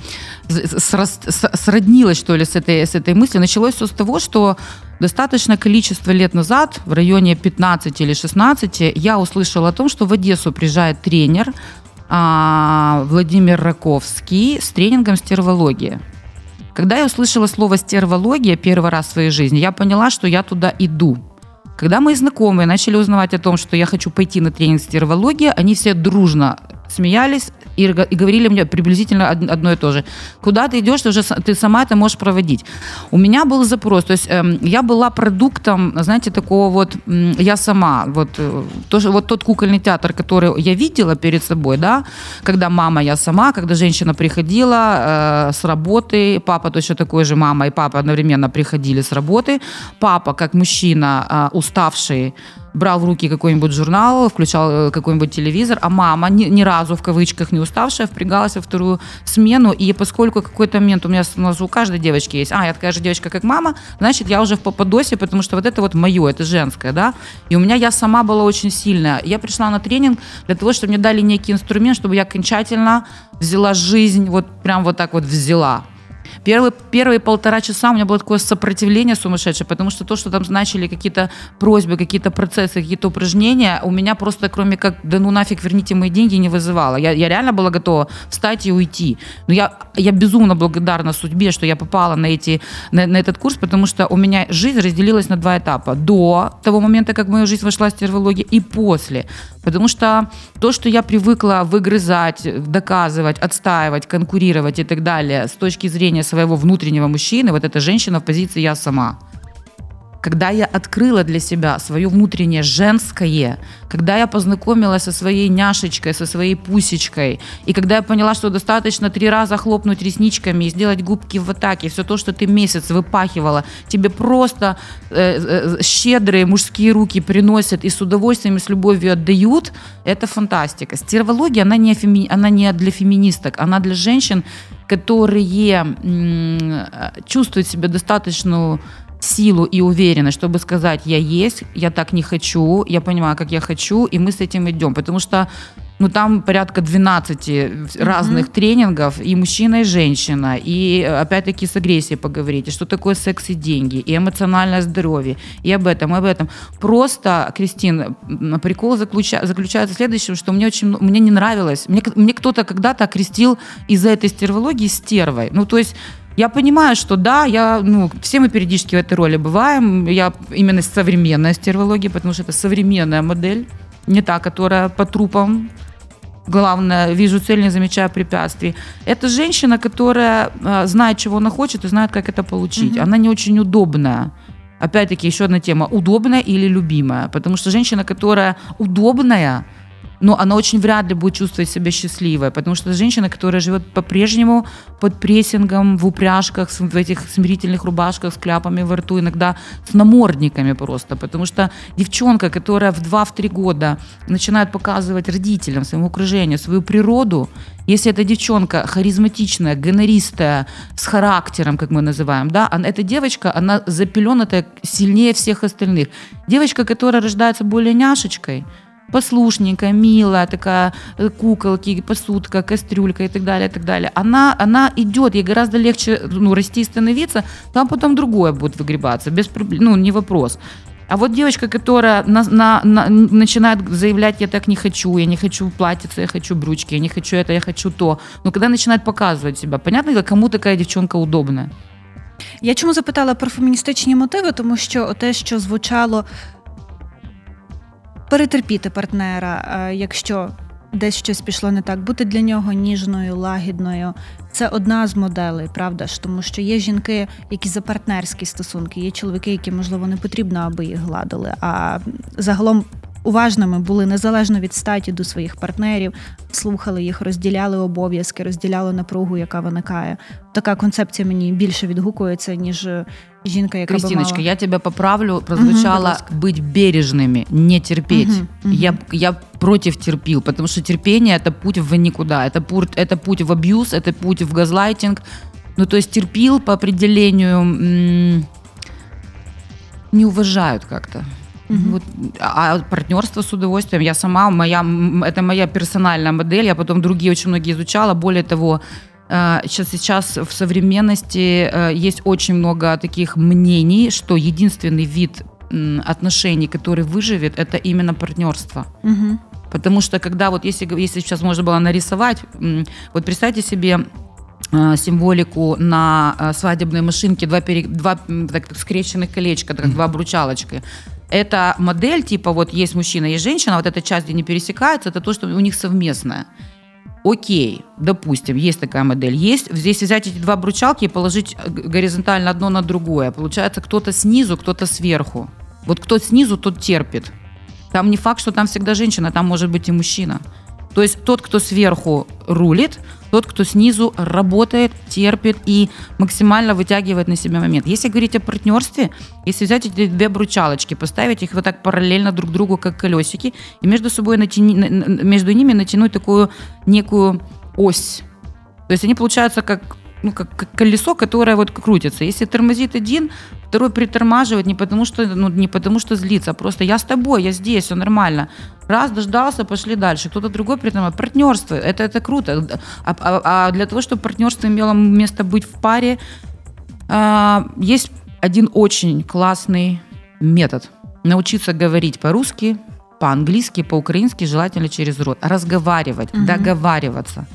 срос, сроднилась, что ли, с этой, с этой мыслью. Началось все с того, что Достаточное количество лет назад, в районе 15 или 16, я услышала о том, что в Одессу приезжает тренер а, Владимир Раковский с тренингом стервология. Когда я услышала слово стервология первый раз в своей жизни, я поняла, что я туда иду. Когда мои знакомые начали узнавать о том, что я хочу пойти на тренинг стервология, они все дружно смеялись и, и говорили мне приблизительно одно и то же. Куда ты идешь, ты уже ты сама это можешь проводить. У меня был запрос, то есть э, я была продуктом, знаете, такого вот я сама, вот, э, то, вот тот кукольный театр, который я видела перед собой, да, когда мама я сама, когда женщина приходила э, с работы, папа точно такой же, мама и папа одновременно приходили с работы, папа как мужчина э, уставший, брал в руки какой-нибудь журнал, включал э, какой-нибудь телевизор, а мама ни, ни разу в кавычках не уставшая впрягалась во вторую смену, и поскольку какой-то момент у меня у, нас у каждой девочки есть, а, я такая же девочка, как мама, значит, я уже в попадосе, потому что вот это вот мое, это женское, да, и у меня я сама была очень сильная. Я пришла на тренинг для того, чтобы мне дали некий инструмент, чтобы я окончательно взяла жизнь, вот прям вот так вот взяла. Первые, первые полтора часа у меня было такое сопротивление сумасшедшее, потому что то, что там значили какие-то просьбы, какие-то процессы, какие-то упражнения, у меня просто кроме как «да ну нафиг, верните мои деньги» не вызывало. Я, я реально была готова встать и уйти. Но я, я безумно благодарна судьбе, что я попала на, эти, на, на этот курс, потому что у меня жизнь разделилась на два этапа. До того момента, как в мою жизнь вошла стервология, и после. Потому что то, что я привыкла выгрызать, доказывать, отстаивать, конкурировать и так далее с точки зрения своего внутреннего мужчины, вот эта женщина в позиции «я сама» когда я открыла для себя свое внутреннее женское, когда я познакомилась со своей няшечкой, со своей пусечкой, и когда я поняла, что достаточно три раза хлопнуть ресничками и сделать губки в атаке, все то, что ты месяц выпахивала, тебе просто э, э, щедрые мужские руки приносят и с удовольствием и с любовью отдают, это фантастика. Стервология, она не, феми... она не для феминисток, она для женщин, которые чувствуют себя достаточно силу и уверенность, чтобы сказать, я есть, я так не хочу, я понимаю, как я хочу, и мы с этим идем. Потому что ну, там порядка 12 разных mm-hmm. тренингов, и мужчина, и женщина, и опять-таки с агрессией поговорить, и что такое секс и деньги, и эмоциональное здоровье, и об этом, и об этом. Просто, Кристин, прикол заключа, заключается в следующем, что мне очень, мне не нравилось, мне, мне кто-то когда-то окрестил из-за этой стервологии стервой. Ну, то есть я понимаю, что да, я, ну, все мы периодически в этой роли бываем. Я именно современная стервология, потому что это современная модель, не та, которая по трупам главное, вижу цель, не замечая препятствий. Это женщина, которая э, знает, чего она хочет и знает, как это получить. Угу. Она не очень удобная. Опять-таки, еще одна тема. Удобная или любимая? Потому что женщина, которая удобная, но она очень вряд ли будет чувствовать себя счастливой, потому что женщина, которая живет по-прежнему под прессингом, в упряжках, в этих смирительных рубашках с кляпами во рту, иногда с намордниками просто, потому что девчонка, которая в 2-3 года начинает показывать родителям, своему окружению свою природу, если эта девчонка харизматичная, гонористая, с характером, как мы называем, да, эта девочка, она запеленатая сильнее всех остальных. Девочка, которая рождается более няшечкой – послушненькая, милая, такая э, куколки, посудка, кастрюлька и так далее, и так далее. Она, она идет, ей гораздо легче ну, расти и становиться, там потом другое будет выгребаться, без проблем, ну, не вопрос. А вот девочка, которая на, на, на, начинает заявлять, я так не хочу, я не хочу платьице, я хочу брючки, я не хочу это, я хочу то. Но когда начинает показывать себя, понятно, кому такая девчонка удобная? Я чому запитала про феміністичні мотиви, тому що те, що звучало перетерпіти партнера, е, якщо десь щось пішло не так, бути для нього ніжною, лагідною. Це одна з моделей, правда ж, тому що є жінки, які за партнерські стосунки, є чоловіки, які можливо не потрібно, аби їх гладили. А загалом уважними були незалежно від статі до своїх партнерів, слухали їх, розділяли обов'язки, розділяли напругу, яка виникає. Така концепція мені більше відгукується, ніж жінка, яка Кристиночка, би мала... я тебя поправлю. Прозвучало Мгм, быть бережными, не терпеть. Мгм, мгм. Я, я против терпил, потому что терпение это путь в никуда. Это, путь, это путь в абьюз, это путь в газлайтинг. Ну, то есть терпил по определению м, не уважают как-то. Мгм. Вот, а партнерство с удовольствием. Я сама, моя, это моя персональная модель. Я потом другие очень многие изучала. Более того, э, сейчас, сейчас в современности э, есть очень много таких мнений, что единственный вид отношений, который выживет, это именно партнерство. Мгм. Потому что когда вот если, если сейчас можно было нарисовать, вот представьте себе э, символику на свадебной машинке, два, пере- два так, скрещенных колечка, так, два бручалочки. Это модель, типа вот есть мужчина, есть женщина, вот эта часть, где не пересекаются, это то, что у них совместное. Окей, допустим, есть такая модель. Есть здесь взять эти два бручалки и положить э, горизонтально одно на другое. Получается, кто-то снизу, кто-то сверху. Вот кто снизу, тот терпит. Там не факт, что там всегда женщина, там может быть и мужчина. То есть тот, кто сверху рулит, тот, кто снизу работает, терпит и максимально вытягивает на себя момент. Если говорить о партнерстве, если взять эти две бручалочки, поставить их вот так параллельно друг другу, как колесики, и между собой натяни- на- на- между ними натянуть такую некую ось. То есть они получаются как ну, как, как колесо, которое вот крутится. Если тормозит один, второй притормаживает не потому, что, ну, не потому что злится, а просто я с тобой, я здесь, все нормально. Раз, дождался, пошли дальше. Кто-то другой притормаживает. Партнерство, это, это круто. А, а- а для того, чтобы партнерство имело место быть в паре, а, есть один очень классный метод. Научиться говорить по-русски, по-английски, по-украински, желательно через рот. Разговаривать, Мгм. договариваться.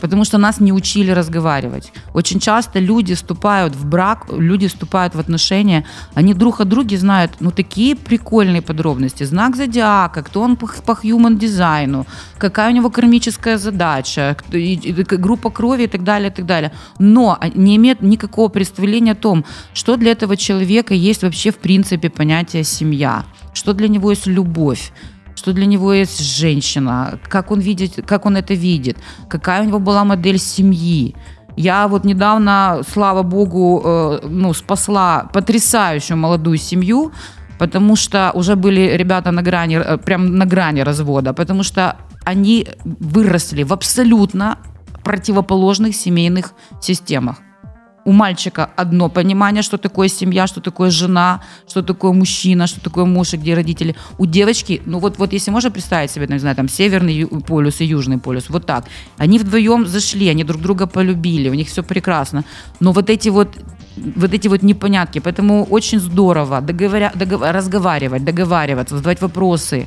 Потому что нас не учили разговаривать. Очень часто люди вступают в брак, люди вступают в отношения, они друг о друге знают, ну, такие прикольные подробности. Знак зодиака, кто он по, по human дизайну, какая у него кармическая задача, кто- и- и группа крови и так далее, и так далее. Но не имеют никакого представления о том, что для этого человека есть вообще в принципе понятие семья, что для него есть любовь, что для него есть женщина, как он видит, как он это видит, какая у него была модель семьи. Я вот недавно, слава богу, э, ну, спасла потрясающую молодую семью, потому что уже были ребята на грани, э, прям на грани развода, потому что они выросли в абсолютно противоположных семейных системах. У мальчика одно понимание, что такое семья, что такое жена, что такое мужчина, что такое муж и где родители. У девочки, ну вот, вот если можно представить себе, не знаю, там северный полюс и южный полюс, вот так. Они вдвоем зашли, они друг друга полюбили, у них все прекрасно. Но вот эти вот вот эти вот непонятки. Поэтому очень здорово договоря, догов- разговаривать, договариваться, задавать вопросы.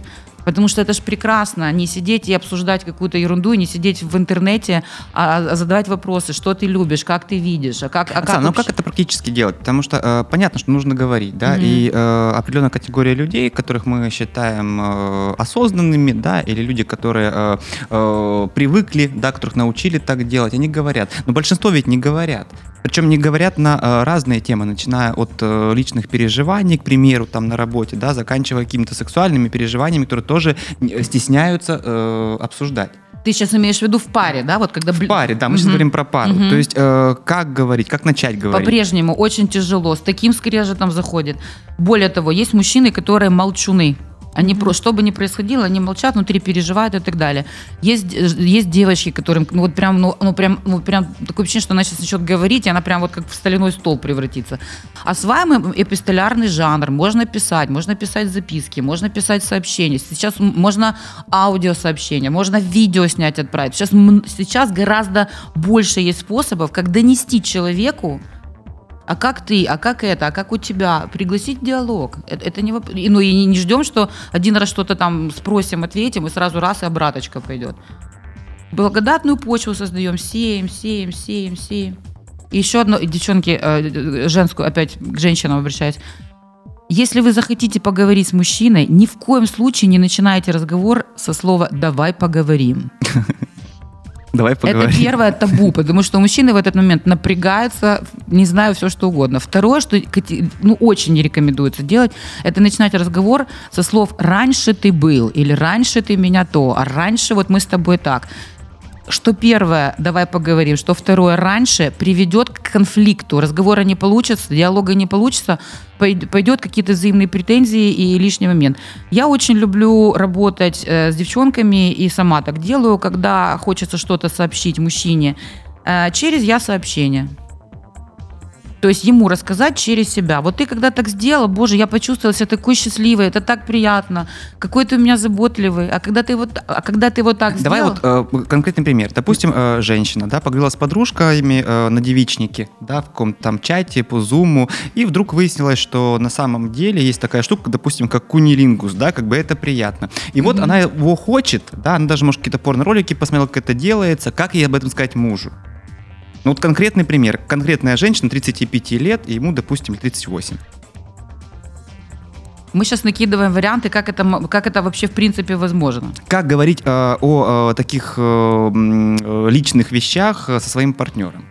Потому что это же прекрасно, не сидеть и обсуждать какую-то ерунду, и не сидеть в интернете, а, а задавать вопросы, что ты любишь, как ты видишь, а как, а Оксана, ну вообще- как это практически делать? Потому что э, понятно, что нужно говорить, да, Мгм. и э, определенная категория людей, которых мы считаем э, осознанными, да, или люди, которые э, э, привыкли, да, которых научили так делать, они говорят. Но большинство ведь не говорят. Причем не говорят на э, разные темы, начиная от э, личных переживаний, к примеру, там на работе, да, заканчивая какими-то сексуальными переживаниями, которые тоже э, стесняются э, обсуждать. Ты сейчас имеешь в виду в паре, да? Вот когда В паре, да, мы сейчас Мгм. говорим про пару. Мгм. То есть э, как говорить, как начать говорить? По-прежнему очень тяжело, с таким скрежетом заходит. Более того, есть мужчины, которые молчуны. Они про, что бы ни происходило, они молчат, внутри переживают и так далее. Есть, есть девочки, которым, ну вот прям, ну, ну прям, ну прям такое ощущение, что она сейчас начнет говорить, и она прям вот как в соляной стол превратится. Осваиваем эпистолярный жанр. Можно писать, можно писать записки, можно писать сообщения. Сейчас можно аудиосообщения, можно видео снять, отправить. Сейчас, сейчас гораздо больше есть способов, как донести человеку, а как ты, а как это, а как у тебя, пригласить диалог. Это, это не вопрос. Ну и не, не ждем, что один раз что-то там спросим, ответим, и сразу раз и обраточка пойдет. Благодатную почву создаем, сеем, сеем, сеем, сеем. И еще одно, девчонки, э, женскую, опять к женщинам обращаюсь. Если вы захотите поговорить с мужчиной, ни в коем случае не начинайте разговор со слова «давай поговорим». Давай поговорим. Это первое табу, потому что мужчины в этот момент напрягаются, не знаю, все что угодно. Второе, что ну, очень не рекомендуется делать, это начинать разговор со слов «раньше ты был» или «раньше ты меня то», а «раньше вот мы с тобой так» что первое, давай поговорим, что второе, раньше приведет к конфликту, разговора не получится, диалога не получится, пойдет какие-то взаимные претензии и лишний момент. Я очень люблю работать э, с девчонками и сама так делаю, когда хочется что-то сообщить мужчине э, через я сообщение. То есть ему рассказать через себя. Вот ты когда так сделала, боже, я почувствовала себя такой счастливой, это так приятно, какой ты у меня заботливый. А когда ты вот, а когда ты вот так Давай сделал... вот э, конкретный пример. Допустим, э, женщина, да, поговорила с подружками э, на девичнике, да, в каком-то там чате по зуму, и вдруг выяснилось, что на самом деле есть такая штука, допустим, как кунилингус, да, как бы это приятно. И mm-hmm. вот она его хочет, да, она даже, может, какие-то порно-ролики посмотрела, как это делается, как ей об этом сказать мужу. Ну вот конкретный пример. Конкретная женщина 35 лет, и ему, допустим, 38. Мы сейчас накидываем варианты, как это, как это вообще в принципе возможно. Как говорить э, о э, таких э, э личных вещах э, со своим партнером?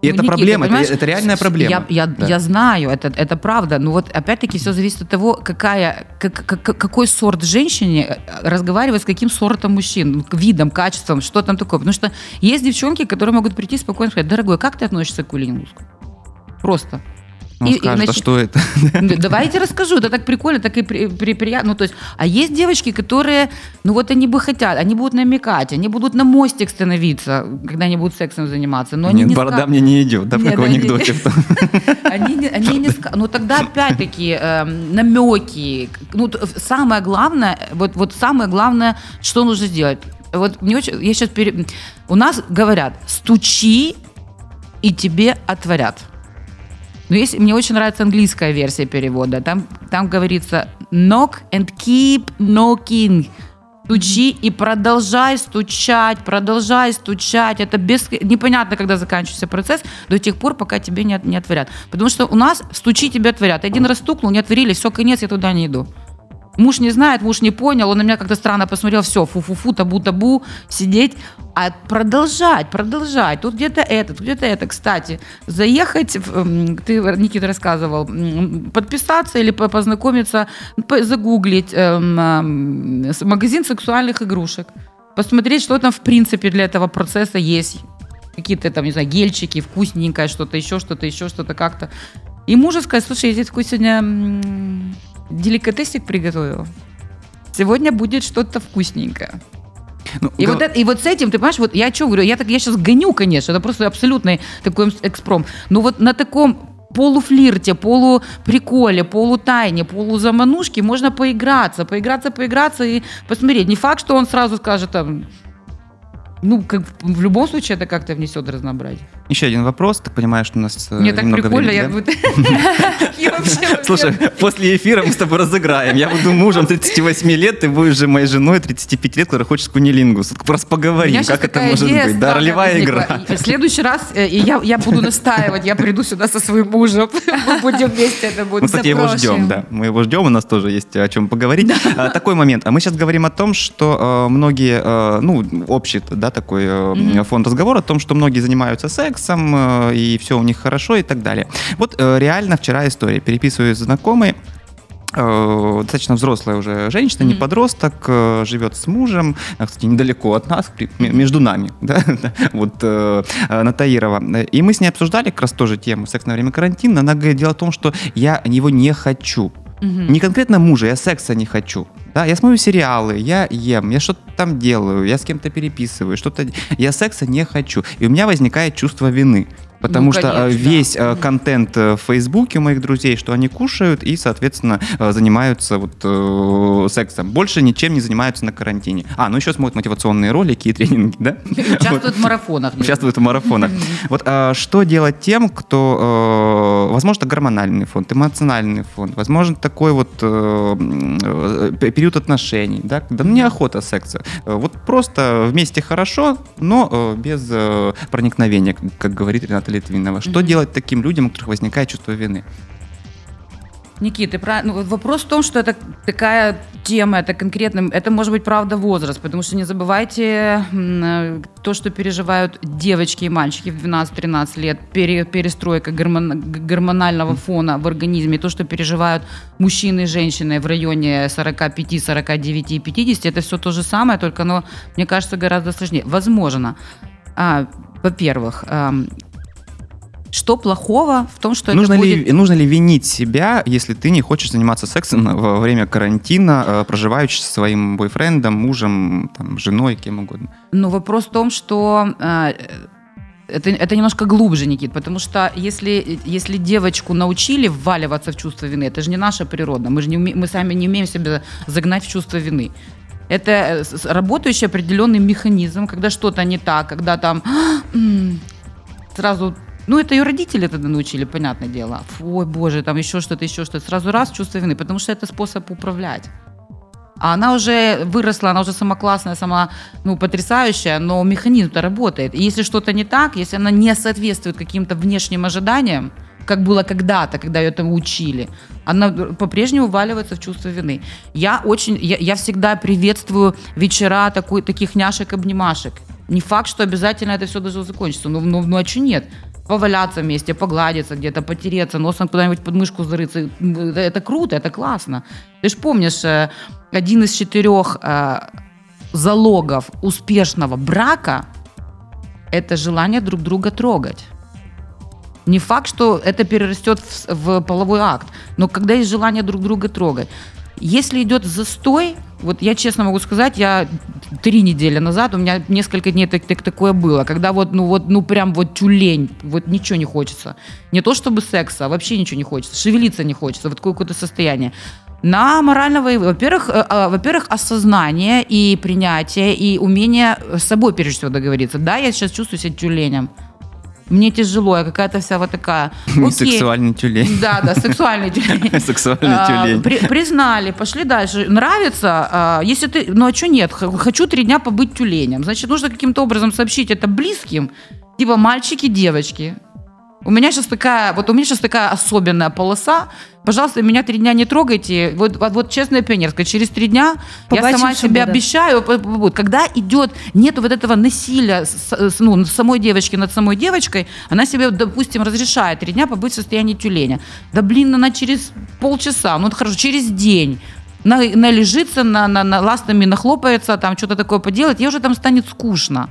И ну, это Никита, проблема, это, это реальная проблема. Я, я, да. я знаю, это, это правда. Но вот опять-таки все зависит от того, какая, как, как, какой сорт женщине э, разговаривать с каким сортом мужчин, видом, качеством, что там такое. Потому что есть девчонки, которые могут прийти спокойно и сказать, дорогой, как ты относишься к кулинуску? Просто. Он и, скажет, и, значит, а что это? *laughs* Давайте расскажу, это так прикольно, так и при, при, приятно. Ну, то есть, а есть девочки, которые, ну вот они бы хотят, они будут намекать, они будут на мостик становиться, когда они будут сексом заниматься. Но они Нет, не борода скажут. мне не идет, да, в каком анекдоте? Они, *laughs* они не скажут. Ну тогда опять-таки э, намеки. Ну, самое главное, вот, вот самое главное, что нужно сделать. Вот мне очень, я сейчас пере... У нас говорят, стучи, и тебе отворят. Но есть, мне очень нравится английская версия перевода. Там, там говорится knock and keep knocking. Стучи и продолжай стучать, продолжай стучать. Это без... непонятно, когда заканчивается процесс, до тех пор, пока тебе не, не отворят. Потому что у нас стучи тебе отворят. Один раз стукнул, не отворили, все, конец, я туда не иду. Муж не знает, муж не понял, он на меня как-то странно посмотрел, все, фу-фу-фу, табу-табу, сидеть, а продолжать, продолжать. Тут где-то это, тут где-то это. Кстати, заехать, ты, Никита, рассказывал, подписаться или познакомиться, загуглить эм, магазин сексуальных игрушек, посмотреть, что там в принципе для этого процесса есть. Какие-то там, не знаю, гельчики, вкусненькое, что-то еще, что-то еще, что-то как-то. И мужу сказать, слушай, я здесь такой сегодня деликатесик приготовила. Сегодня будет что-то вкусненькое. Ну, и, да. вот это, и вот с этим, ты понимаешь, вот я что говорю, я, так, я сейчас гоню, конечно, это просто абсолютный такой экспром. Но вот на таком полуфлирте, полуприколе, полутайне, полузаманушке можно поиграться, поиграться, поиграться и посмотреть. Не факт, что он сразу скажет там, ну, как, в любом случае это как-то внесет разнообразие. Еще один вопрос. Ты понимаешь, что у нас Мне так прикольно. я буду... *laughs* *laughs* Слушай, после эфира мы с тобой разыграем. Я буду мужем 38 лет, ты будешь же моей женой 35 лет, которая хочет кунилингус. Просто поговорим, как это может быть. Да, ролевая игра. В следующий раз э, я буду настаивать, я приду сюда со своим мужем. *laughs* Мы будем вместе это будет. Мы, кстати, его ждем, да. Мы его ждем, у нас тоже есть о чем поговорить. А, такой момент. А мы сейчас говорим о том, что э, многие, э, ну, общий, да, такой фонд разговора о том, что многие занимаются сексом, сексом, э, и все у них хорошо и так далее. Вот э, реально вчера история. Переписываюсь с знакомой, э, достаточно взрослая уже женщина, mm-hmm. не подросток, живет с мужем, кстати, недалеко от нас, между нами, *laughs* да, вот на Таирова. И мы с ней обсуждали как раз тоже тему секс на время карантина. Она говорит, дело в том, что я его не хочу. Угу. Не конкретно мужа, я секса не хочу. Да, я смотрю сериалы, я ем, я что-то там делаю, я с кем-то переписываю, что-то... Я секса не хочу. И у меня возникает чувство вины. Потому Ну, что э, конечно. весь э, контент э, в Фейсбуке у моих друзей, что они кушают и, соответственно, занимаются вот э, сексом. Больше ничем не занимаются на карантине. А, ну еще смотрят мотивационные ролики и тренинги, да? *laughs* Участвуют в марафонах. Участвуют в марафонах. Вот а, что делать тем, кто, э, возможно, гормональный фонд, эмоциональный фонд, возможно, такой вот период отношений, да, когда ну, неохота секса. Вот просто вместе хорошо, но без проникновения, как- как говорит Рената Литвинова. Что Мгм. делать таким людям, у которых возникает чувство вины? Никит, ты прав- ну, вопрос в том, что это такая тема, это конкретно, это может быть правда возраст, потому что не забывайте э, то, что переживают девочки и мальчики в 12-13 лет, пере- перестройка гормон- гормонального фона в организме, то, что переживают мужчины и женщины в районе 45, 49 и 50, это все то же самое, только оно, мне кажется, гораздо сложнее. Возможно. А, во-первых, что плохого в том, что Нужно это ли, будет... нужно ли винить себя, если ты не хочешь заниматься сексом *laughs* во время карантина, э, проживающий со своим бойфрендом, мужем, там, женой, кем угодно? Но вопрос в том, что э, это, это немножко глубже, Никит, потому что если, если девочку научили вваливаться в чувство вины, это же не наша природа, мы же не мы сами не умеем себя загнать в чувство вины. Это э, работающий определенный механизм, когда что-то не так, когда там м, сразу ну, это ее родители тогда научили, понятное дело. Ой, боже, там еще что-то, еще что-то. Сразу раз чувство вины, потому что это способ управлять. А она уже выросла, она уже сама классная, сама ну, потрясающая, но механизм-то работает. И если что-то не так, если она не соответствует каким-то внешним ожиданиям, как было когда-то, когда ее там учили, она по-прежнему вваливается в чувство вины. Я очень, я, я всегда приветствую вечера такой, таких няшек-обнимашек. Не факт, что обязательно это все должно закончиться. Ну, ну, ну а что нет? Поваляться вместе, погладиться где-то, потереться, носом куда-нибудь под мышку зарыться. Это, круто, это классно. Ты же помнишь, э, один из четырех э, залогов успешного брака – это желание друг друга трогать. Не факт, что это перерастет в, в половой акт, но когда есть желание друг друга трогать. Если идет застой, вот я честно могу сказать, я три недели назад, у меня несколько дней так, так- такое было, когда вот, ну вот, ну прям вот тюлень, вот ничего не хочется. Не то чтобы секса, а вообще ничего не хочется, шевелиться не хочется, вот какое-то состояние. На морального, во-первых, э, э, во-первых, осознание и принятие, и умение с собой, прежде всего, договориться. Да, я сейчас чувствую себя тюленем. Мне тяжело, я какая-то вся вот такая. *laughs* Окей. Сексуальный тюлень. Да, да, сексуальный тюлень. *laughs* Сексуальный А, тюлень. при- признали, пошли дальше. Нравится, а, если ты, ну а что нет, хочу три дня побыть тюленем. Значит, нужно каким-то образом сообщить это близким, типа мальчики, девочки. У меня сейчас такая, вот у меня сейчас такая особенная полоса. Пожалуйста, меня три дня не трогайте. Вот, вот, вот честное пионерское, через три дня я Побачим, сама что себе будет. обещаю, п- вот, когда идет, нету вот этого насилия с- с- ну, самой девочки над самой девочкой, она себе, допустим, разрешает три дня побыть в состоянии тюленя. Да блин, она через полчаса, ну хорошо, через день на, належится, на, на, на ластами нахлопается, там что-то такое поделать, ей уже там станет скучно.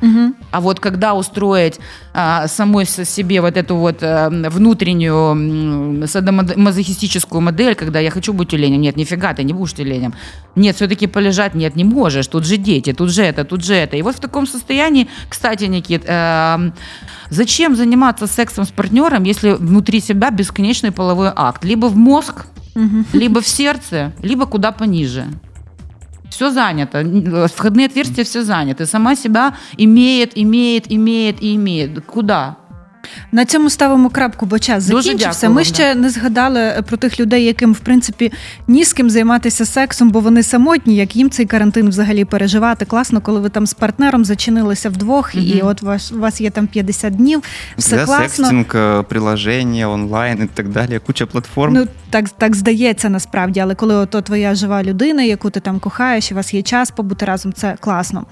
А вот когда устроить а, самой себе вот эту вот а, внутреннюю садомазохистическую модель, когда я хочу быть тюленем, нет, нифига, ты не будешь тюленем. Нет, все-таки полежать, нет, не можешь, тут же дети, тут же это, тут же это. И вот в таком состоянии, кстати, Никит, эм, зачем заниматься сексом с партнером, если внутри себя бесконечный половой акт? Либо в мозг, либо в сердце, либо куда пониже. Все занято. Входные отверстия все заняты. Сама себя имеет, имеет, имеет и имеет. Куда? На цьому ставимо крапку, бо час закінчився. дякую Ми ще не згадали е, про тих людей, яким в принципі ні з ким займатися сексом, бо вони самотні, як їм цей карантин взагалі переживати. Класно, коли ви там з партнером зачинилися вдвох, і от вас, у вас є там 50 днів. Все Да, класно. секстинг, э, приложения, онлайн и так далее, куча платформ. Ну так, так здається насправді, але коли ото твоя жива людина, яку ти там кохаєш, і у вас є час побути разом, це класно.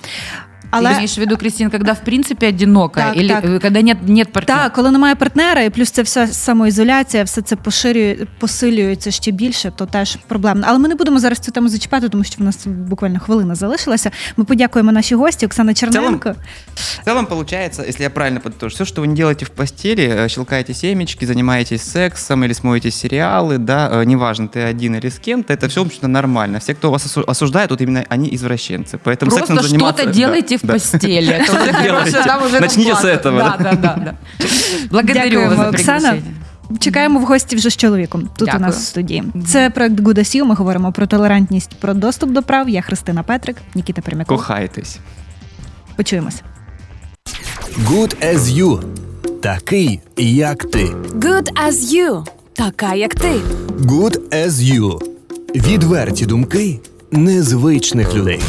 Але Ты имеешь в виду, Кристина, когда в принципе одинокая? Так, или так. э, когда нет, нет партнера? Так, коли немає партнера, і плюс це вся самоізоляція, все це поширює, посилюється ще більше, то теж проблемно. Але ми не будемо зараз цю тему зачіпати, тому що в нас буквально хвилина залишилася. Ми подякуємо нашій гості Оксана Черненко. В целом получается, если я правильно подытожу, все, что вы не делаете в постели, э, щелкаете семечки, занимаетесь сексом или смотрите сериалы, да, э, неважно, ты один или с кем-то, это все, в общем-то, нормально. Все, кто вас осу- осуждает, вот именно они извращенцы. Поэтому Просто сексом заниматься... что-то да, делайте в да. постели. Это уже хорошая, там уже Начните с этого, Да, да. да, да. да. Благодарю Дякуємо, вас за Оксана. Чекаємо в гості вже з чоловіком тут у нас в студії. Це проект Good as You. Ми говоримо про толерантність, про доступ до прав. Я Христина Петрик, Нікіта Пермяков. Кохайтесь. Почуємось. Good as you. Такий, як ти. Good as you. Така, як ти. Good as you. Відверті думки незвичних людей.